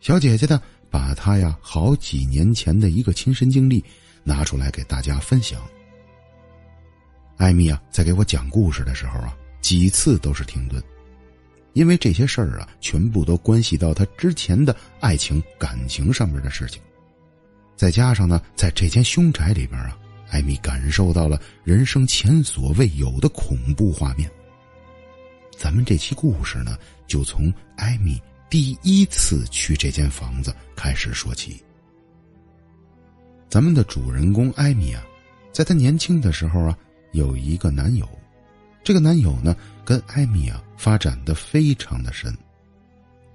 小姐姐呢，把她呀好几年前的一个亲身经历拿出来给大家分享。艾米啊，在给我讲故事的时候啊，几次都是停顿，因为这些事儿啊，全部都关系到她之前的爱情、感情上面的事情。再加上呢，在这间凶宅里边啊，艾米感受到了人生前所未有的恐怖画面。咱们这期故事呢，就从艾米第一次去这间房子开始说起。咱们的主人公艾米啊，在她年轻的时候啊。有一个男友，这个男友呢，跟艾米啊发展的非常的深。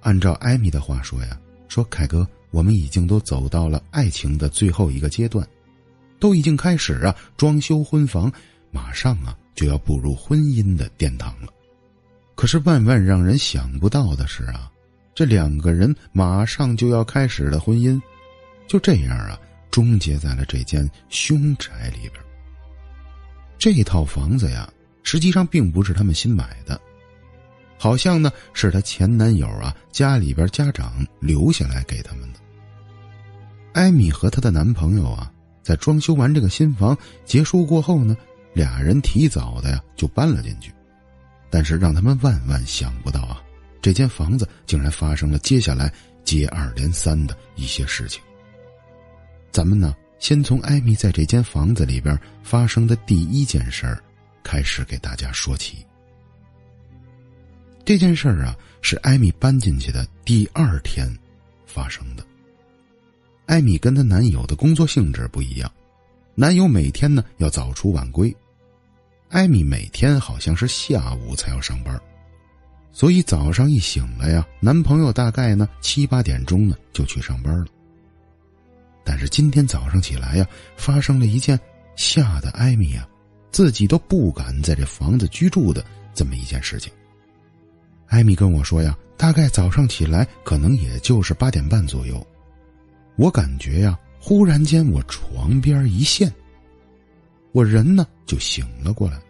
按照艾米的话说呀，说凯哥，我们已经都走到了爱情的最后一个阶段，都已经开始啊装修婚房，马上啊就要步入婚姻的殿堂了。可是万万让人想不到的是啊，这两个人马上就要开始的婚姻，就这样啊终结在了这间凶宅里边。这套房子呀，实际上并不是他们新买的，好像呢是她前男友啊家里边家长留下来给他们的。艾米和她的男朋友啊，在装修完这个新房结束过后呢，俩人提早的呀就搬了进去，但是让他们万万想不到啊，这间房子竟然发生了接下来接二连三的一些事情。咱们呢？先从艾米在这间房子里边发生的第一件事儿开始给大家说起。这件事儿啊，是艾米搬进去的第二天发生的。艾米跟她男友的工作性质不一样，男友每天呢要早出晚归，艾米每天好像是下午才要上班，所以早上一醒来呀，男朋友大概呢七八点钟呢就去上班了。但是今天早上起来呀，发生了一件吓得艾米啊，自己都不敢在这房子居住的这么一件事情。艾米跟我说呀，大概早上起来可能也就是八点半左右，我感觉呀，忽然间我床边一现，我人呢就醒了过来。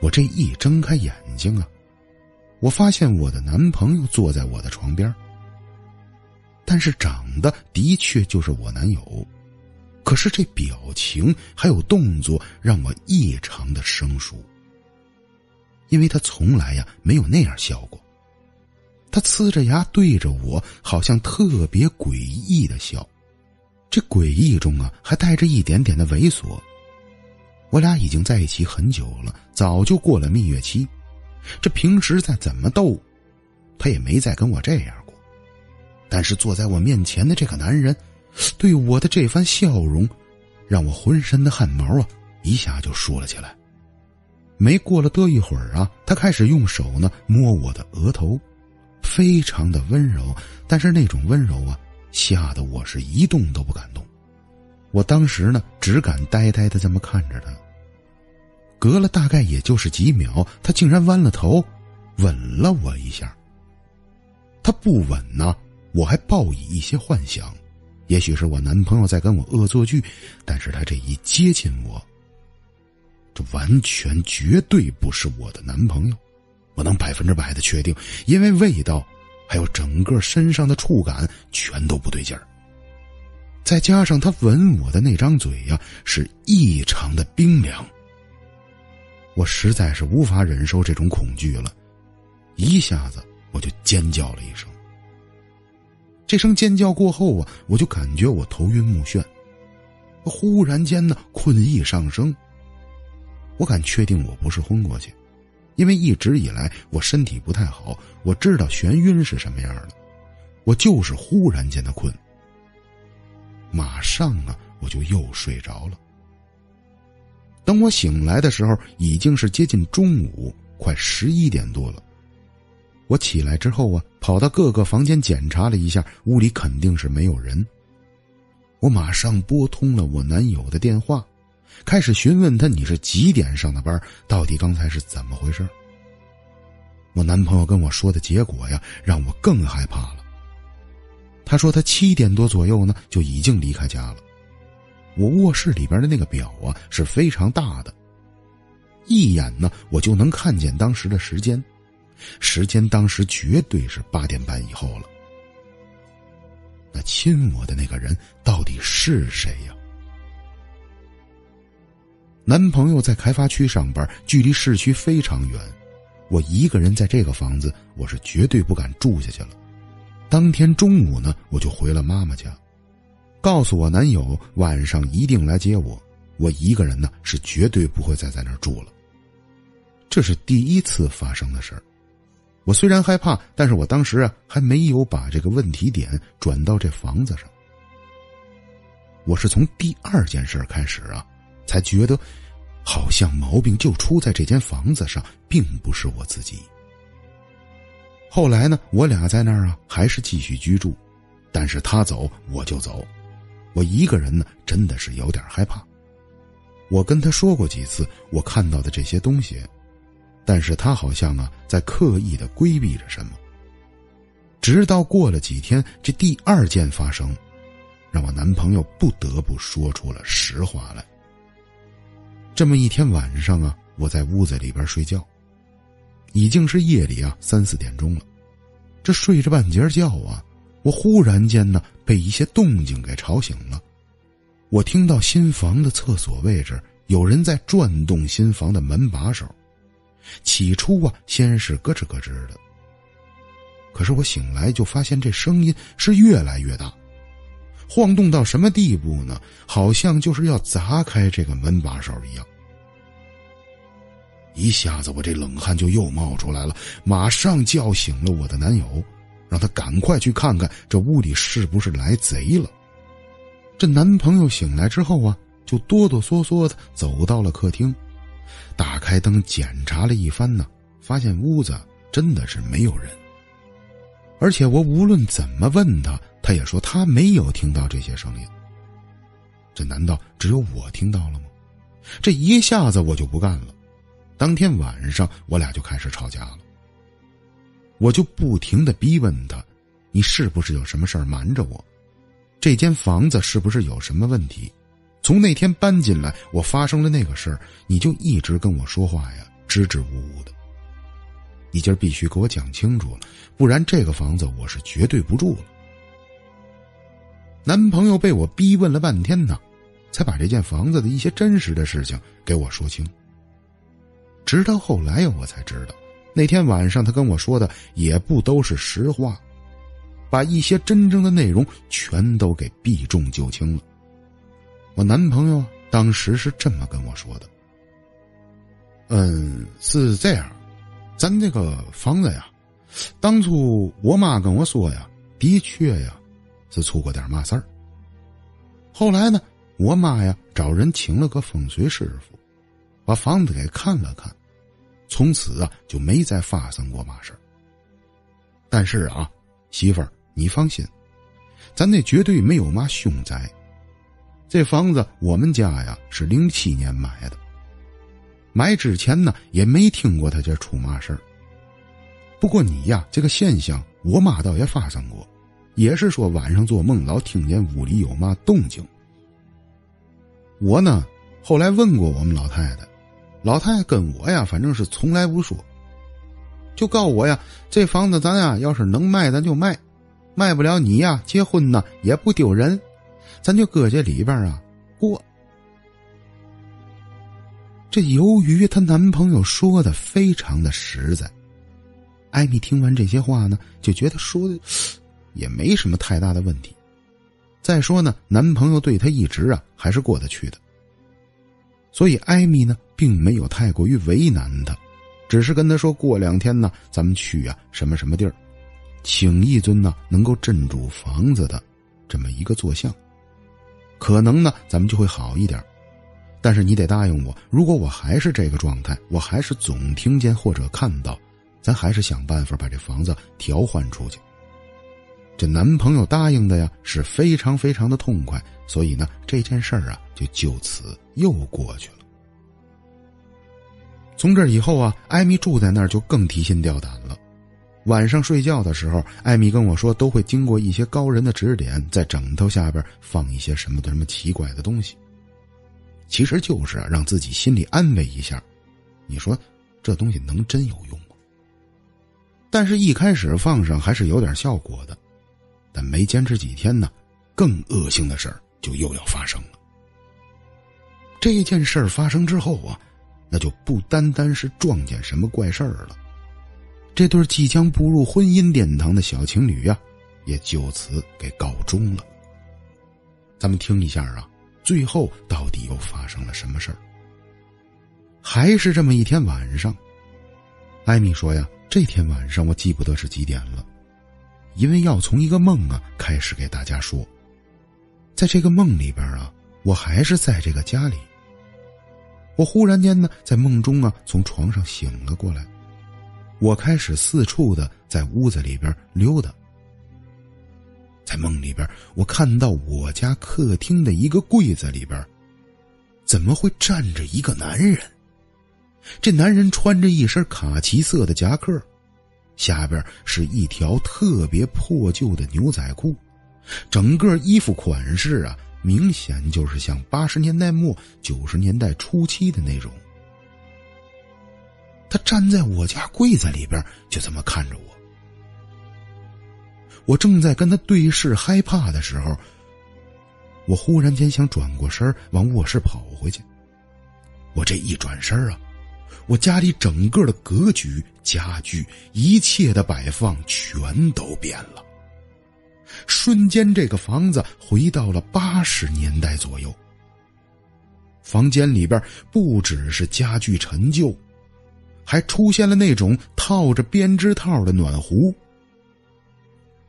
我这一睁开眼睛啊，我发现我的男朋友坐在我的床边。但是长得的确就是我男友，可是这表情还有动作让我异常的生疏。因为他从来呀没有那样笑过，他呲着牙对着我，好像特别诡异的笑，这诡异中啊还带着一点点的猥琐。我俩已经在一起很久了，早就过了蜜月期，这平时再怎么逗，他也没再跟我这样过。但是坐在我面前的这个男人，对我的这番笑容，让我浑身的汗毛啊一下就竖了起来。没过了多一会儿啊，他开始用手呢摸我的额头，非常的温柔，但是那种温柔啊，吓得我是一动都不敢动。我当时呢，只敢呆呆的这么看着他。隔了大概也就是几秒，他竟然弯了头，吻了我一下。他不吻呢。我还抱以一些幻想，也许是我男朋友在跟我恶作剧，但是他这一接近我，这完全绝对不是我的男朋友，我能百分之百的确定，因为味道，还有整个身上的触感全都不对劲儿。再加上他吻我的那张嘴呀，是异常的冰凉，我实在是无法忍受这种恐惧了，一下子我就尖叫了一声。这声尖叫过后啊，我就感觉我头晕目眩，忽然间呢，困意上升。我敢确定我不是昏过去，因为一直以来我身体不太好，我知道眩晕是什么样的。我就是忽然间的困，马上啊，我就又睡着了。等我醒来的时候，已经是接近中午，快十一点多了。我起来之后啊，跑到各个房间检查了一下，屋里肯定是没有人。我马上拨通了我男友的电话，开始询问他：“你是几点上的班？到底刚才是怎么回事？”我男朋友跟我说的结果呀，让我更害怕了。他说他七点多左右呢就已经离开家了。我卧室里边的那个表啊是非常大的，一眼呢我就能看见当时的时间。时间当时绝对是八点半以后了。那亲我的那个人到底是谁呀？男朋友在开发区上班，距离市区非常远。我一个人在这个房子，我是绝对不敢住下去了。当天中午呢，我就回了妈妈家，告诉我男友晚上一定来接我。我一个人呢，是绝对不会再在那儿住了。这是第一次发生的事儿。我虽然害怕，但是我当时啊，还没有把这个问题点转到这房子上。我是从第二件事开始啊。才觉得，好像毛病就出在这间房子上，并不是我自己。后来呢，我俩在那儿啊，还是继续居住，但是他走我就走，我一个人呢，真的是有点害怕。我跟他说过几次我看到的这些东西，但是他好像啊，在刻意的规避着什么。直到过了几天，这第二件发生，让我男朋友不得不说出了实话来。这么一天晚上啊，我在屋子里边睡觉，已经是夜里啊三四点钟了。这睡着半截觉啊，我忽然间呢被一些动静给吵醒了。我听到新房的厕所位置有人在转动新房的门把手。起初啊，先是咯吱咯吱的，可是我醒来就发现这声音是越来越大，晃动到什么地步呢？好像就是要砸开这个门把手一样。一下子，我这冷汗就又冒出来了，马上叫醒了我的男友，让他赶快去看看这屋里是不是来贼了。这男朋友醒来之后啊，就哆哆嗦嗦的走到了客厅，打开灯检查了一番呢，发现屋子真的是没有人。而且我无论怎么问他，他也说他没有听到这些声音。这难道只有我听到了吗？这一下子我就不干了。当天晚上，我俩就开始吵架了。我就不停的逼问他：“你是不是有什么事儿瞒着我？这间房子是不是有什么问题？从那天搬进来，我发生了那个事儿，你就一直跟我说话呀，支支吾吾的。你今儿必须给我讲清楚了，不然这个房子我是绝对不住了。”男朋友被我逼问了半天呢，才把这间房子的一些真实的事情给我说清。直到后来，我才知道，那天晚上他跟我说的也不都是实话，把一些真正的内容全都给避重就轻了。我男朋友当时是这么跟我说的：“嗯，是这样，咱这个房子呀，当初我妈跟我说呀，的确呀，是出过点嘛事儿。后来呢，我妈呀找人请了个风水师傅，把房子给看了看。”从此啊，就没再发生过嘛事儿但是啊，媳妇儿，你放心，咱那绝对没有嘛凶宅。这房子我们家呀是零七年买的，买之前呢也没听过他这出嘛事儿。不过你呀，这个现象我妈倒也发生过，也是说晚上做梦老听见屋里有嘛动静。我呢，后来问过我们老太太。老太太跟我呀，反正是从来不说，就告我呀，这房子咱呀要是能卖，咱就卖；卖不了，你呀结婚呢也不丢人，咱就搁这里边啊过。这由于她男朋友说的非常的实在，艾米听完这些话呢，就觉得说的也没什么太大的问题。再说呢，男朋友对她一直啊还是过得去的。所以艾米呢，并没有太过于为难他，只是跟他说过两天呢，咱们去啊什么什么地儿，请一尊呢能够镇住房子的这么一个坐像，可能呢咱们就会好一点。但是你得答应我，如果我还是这个状态，我还是总听见或者看到，咱还是想办法把这房子调换出去。这男朋友答应的呀，是非常非常的痛快。所以呢，这件事儿啊，就就此又过去了。从这以后啊，艾米住在那儿就更提心吊胆了。晚上睡觉的时候，艾米跟我说，都会经过一些高人的指点，在枕头下边放一些什么的什么奇怪的东西。其实就是让自己心里安慰一下。你说这东西能真有用吗？但是，一开始放上还是有点效果的。但没坚持几天呢，更恶性的事儿就又要发生了。这件事儿发生之后啊，那就不单单是撞见什么怪事儿了。这对即将步入婚姻殿堂的小情侣呀，也就此给告终了。咱们听一下啊，最后到底又发生了什么事儿？还是这么一天晚上，艾米说呀，这天晚上我记不得是几点了，因为要从一个梦啊开始给大家说。在这个梦里边啊，我还是在这个家里。我忽然间呢，在梦中啊，从床上醒了过来。我开始四处的在屋子里边溜达，在梦里边，我看到我家客厅的一个柜子里边，怎么会站着一个男人？这男人穿着一身卡其色的夹克，下边是一条特别破旧的牛仔裤，整个衣服款式啊，明显就是像八十年代末九十年代初期的那种。他站在我家柜子里边，就这么看着我。我正在跟他对视，害怕的时候，我忽然间想转过身往卧室跑回去。我这一转身啊，我家里整个的格局、家具、一切的摆放全都变了。瞬间，这个房子回到了八十年代左右。房间里边不只是家具陈旧。还出现了那种套着编织套的暖壶。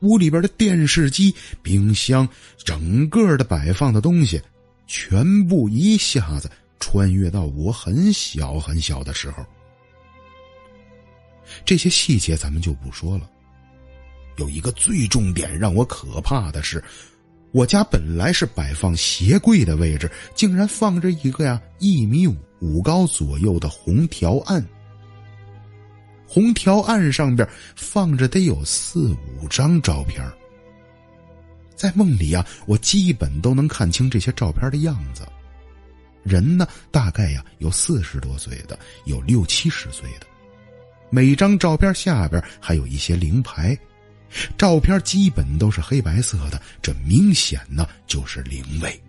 屋里边的电视机、冰箱，整个的摆放的东西，全部一下子穿越到我很小很小的时候。这些细节咱们就不说了。有一个最重点让我可怕的是，我家本来是摆放鞋柜的位置，竟然放着一个呀一米五五高左右的红条案。红条案上边放着得有四五张照片在梦里啊，我基本都能看清这些照片的样子。人呢，大概呀有四十多岁的，有六七十岁的。每张照片下边还有一些灵牌，照片基本都是黑白色的，这明显呢就是灵位。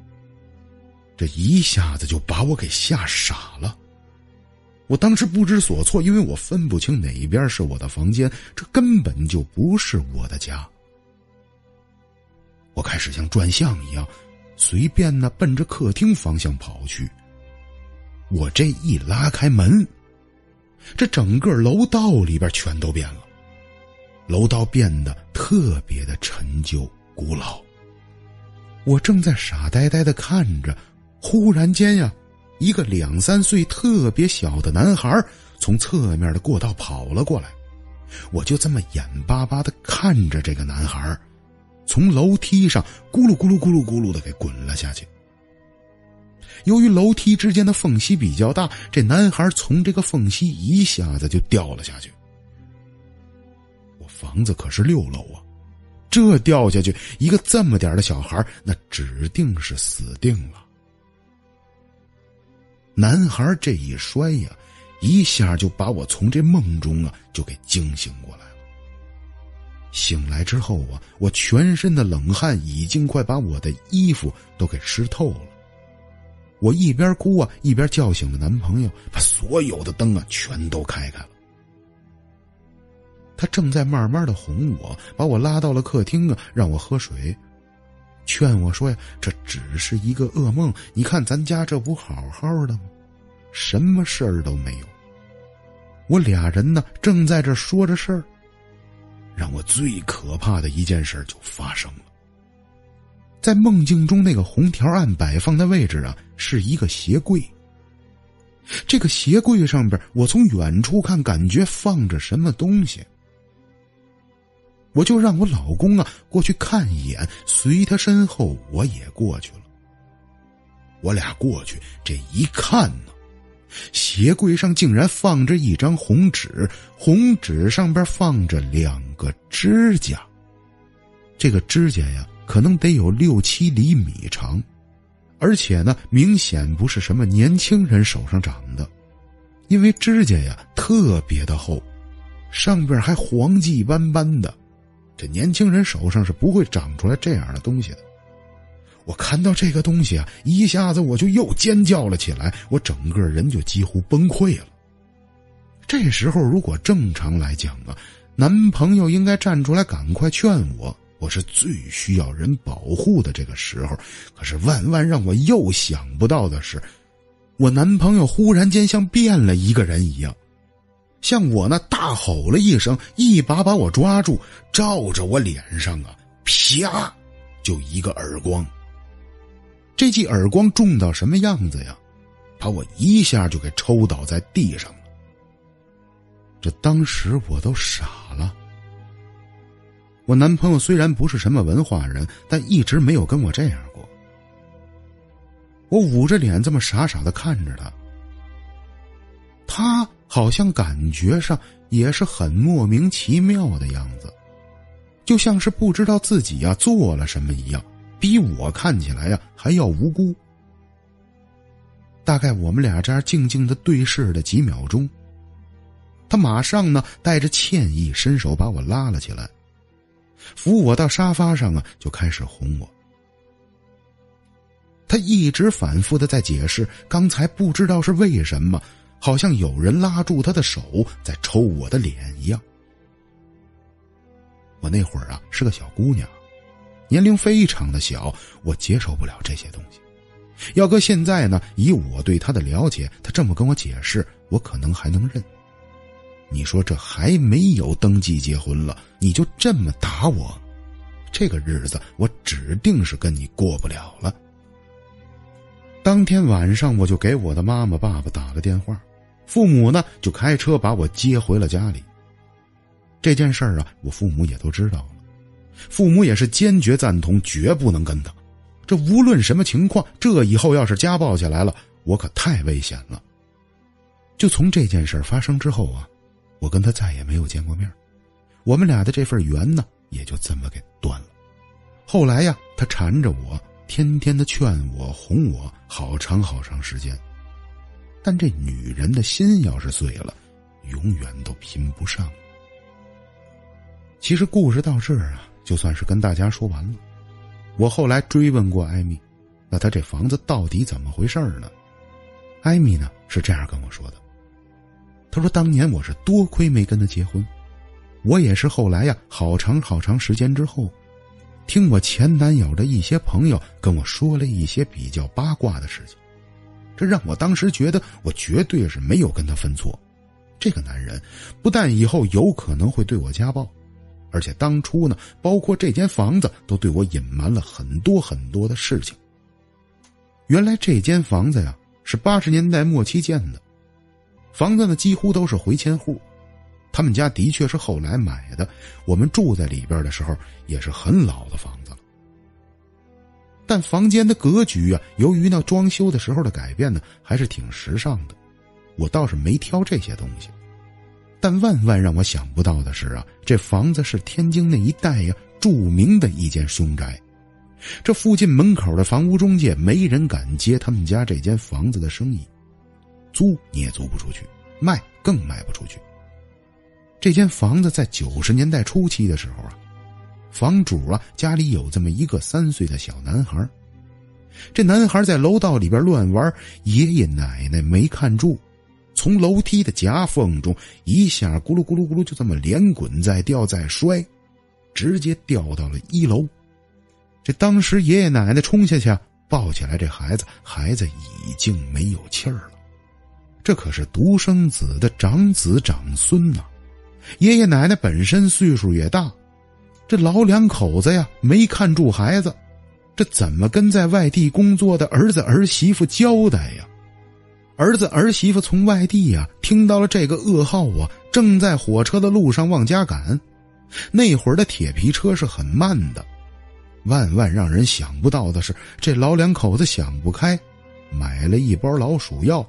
这一下子就把我给吓傻了。我当时不知所措，因为我分不清哪边是我的房间，这根本就不是我的家。我开始像转向一样，随便呢奔着客厅方向跑去。我这一拉开门，这整个楼道里边全都变了，楼道变得特别的陈旧古老。我正在傻呆呆的看着，忽然间呀。一个两三岁特别小的男孩从侧面的过道跑了过来，我就这么眼巴巴的看着这个男孩从楼梯上咕噜咕噜咕噜咕噜的给滚了下去。由于楼梯之间的缝隙比较大，这男孩从这个缝隙一下子就掉了下去。我房子可是六楼啊，这掉下去，一个这么点的小孩那指定是死定了。男孩这一摔呀，一下就把我从这梦中啊就给惊醒过来。醒来之后啊，我全身的冷汗已经快把我的衣服都给湿透了。我一边哭啊，一边叫醒了男朋友，把所有的灯啊全都开开了。他正在慢慢的哄我，把我拉到了客厅啊，让我喝水。劝我说呀，这只是一个噩梦。你看咱家这不好好的吗？什么事儿都没有。我俩人呢，正在这说着事儿，让我最可怕的一件事就发生了。在梦境中，那个红条案摆放的位置啊，是一个鞋柜。这个鞋柜上边，我从远处看，感觉放着什么东西。我就让我老公啊过去看一眼，随他身后我也过去了。我俩过去，这一看呢，鞋柜上竟然放着一张红纸，红纸上边放着两个指甲。这个指甲呀，可能得有六七厘米长，而且呢，明显不是什么年轻人手上长的，因为指甲呀特别的厚，上边还黄迹斑斑的。这年轻人手上是不会长出来这样的东西的。我看到这个东西啊，一下子我就又尖叫了起来，我整个人就几乎崩溃了。这时候如果正常来讲啊，男朋友应该站出来赶快劝我，我是最需要人保护的这个时候。可是万万让我又想不到的是，我男朋友忽然间像变了一个人一样，向我那大吼了一声，一把把我抓住，照着我脸上啊，啪，就一个耳光。这记耳光重到什么样子呀？把我一下就给抽倒在地上了。这当时我都傻了。我男朋友虽然不是什么文化人，但一直没有跟我这样过。我捂着脸这么傻傻的看着他，他好像感觉上也是很莫名其妙的样子，就像是不知道自己呀做了什么一样。比我看起来呀还要无辜。大概我们俩这样静静的对视了几秒钟，他马上呢带着歉意伸手把我拉了起来，扶我到沙发上啊，就开始哄我。他一直反复的在解释，刚才不知道是为什么，好像有人拉住他的手在抽我的脸一样。我那会儿啊是个小姑娘。年龄非常的小，我接受不了这些东西。要搁现在呢，以我对他的了解，他这么跟我解释，我可能还能认。你说这还没有登记结婚了，你就这么打我，这个日子我指定是跟你过不了了。当天晚上，我就给我的妈妈、爸爸打了电话，父母呢就开车把我接回了家里。这件事儿啊，我父母也都知道。父母也是坚决赞同，绝不能跟他。这无论什么情况，这以后要是家暴起来了，我可太危险了。就从这件事发生之后啊，我跟他再也没有见过面，我们俩的这份缘呢，也就这么给断了。后来呀，他缠着我，天天的劝我、哄我，好长好长时间。但这女人的心要是碎了，永远都拼不上。其实故事到这儿啊。就算是跟大家说完了，我后来追问过艾米，那他这房子到底怎么回事呢？艾米呢是这样跟我说的，他说当年我是多亏没跟他结婚，我也是后来呀好长好长时间之后，听我前男友的一些朋友跟我说了一些比较八卦的事情，这让我当时觉得我绝对是没有跟他分错，这个男人不但以后有可能会对我家暴。而且当初呢，包括这间房子都对我隐瞒了很多很多的事情。原来这间房子呀是八十年代末期建的，房子呢几乎都是回迁户，他们家的确是后来买的。我们住在里边的时候也是很老的房子了，但房间的格局啊，由于那装修的时候的改变呢，还是挺时尚的。我倒是没挑这些东西。但万万让我想不到的是啊，这房子是天津那一带呀著名的一间凶宅，这附近门口的房屋中介没人敢接他们家这间房子的生意，租你也租不出去，卖更卖不出去。这间房子在九十年代初期的时候啊，房主啊家里有这么一个三岁的小男孩，这男孩在楼道里边乱玩，爷爷奶奶没看住。从楼梯的夹缝中一下咕噜咕噜咕噜，就这么连滚再掉再摔，直接掉到了一楼。这当时爷爷奶奶冲下去抱起来这孩子，孩子已经没有气儿了。这可是独生子的长子长孙呐，爷爷奶奶本身岁数也大，这老两口子呀没看住孩子，这怎么跟在外地工作的儿子儿媳妇交代呀？儿子儿媳妇从外地呀听到了这个噩耗啊，正在火车的路上往家赶。那会儿的铁皮车是很慢的，万万让人想不到的是，这老两口子想不开，买了一包老鼠药，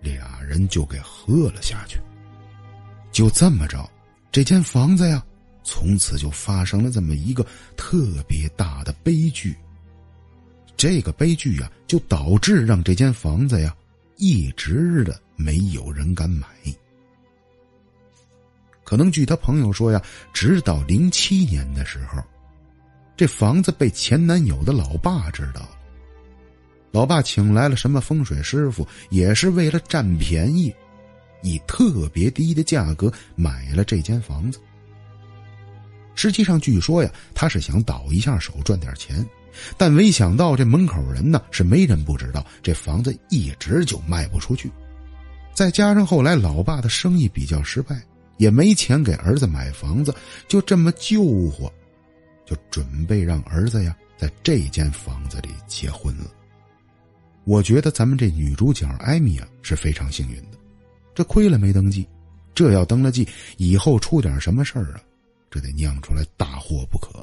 俩人就给喝了下去。就这么着，这间房子呀，从此就发生了这么一个特别大的悲剧。这个悲剧呀，就导致让这间房子呀。一直的没有人敢买，可能据他朋友说呀，直到零七年的时候，这房子被前男友的老爸知道了。老爸请来了什么风水师傅，也是为了占便宜，以特别低的价格买了这间房子。实际上，据说呀，他是想倒一下手赚点钱，但没想到这门口人呢是没人不知道，这房子一直就卖不出去。再加上后来老爸的生意比较失败。也没钱给儿子买房子，就这么救活，就准备让儿子呀在这间房子里结婚了。我觉得咱们这女主角艾米啊是非常幸运的，这亏了没登记，这要登了记，以后出点什么事儿啊，这得酿出来大祸不可。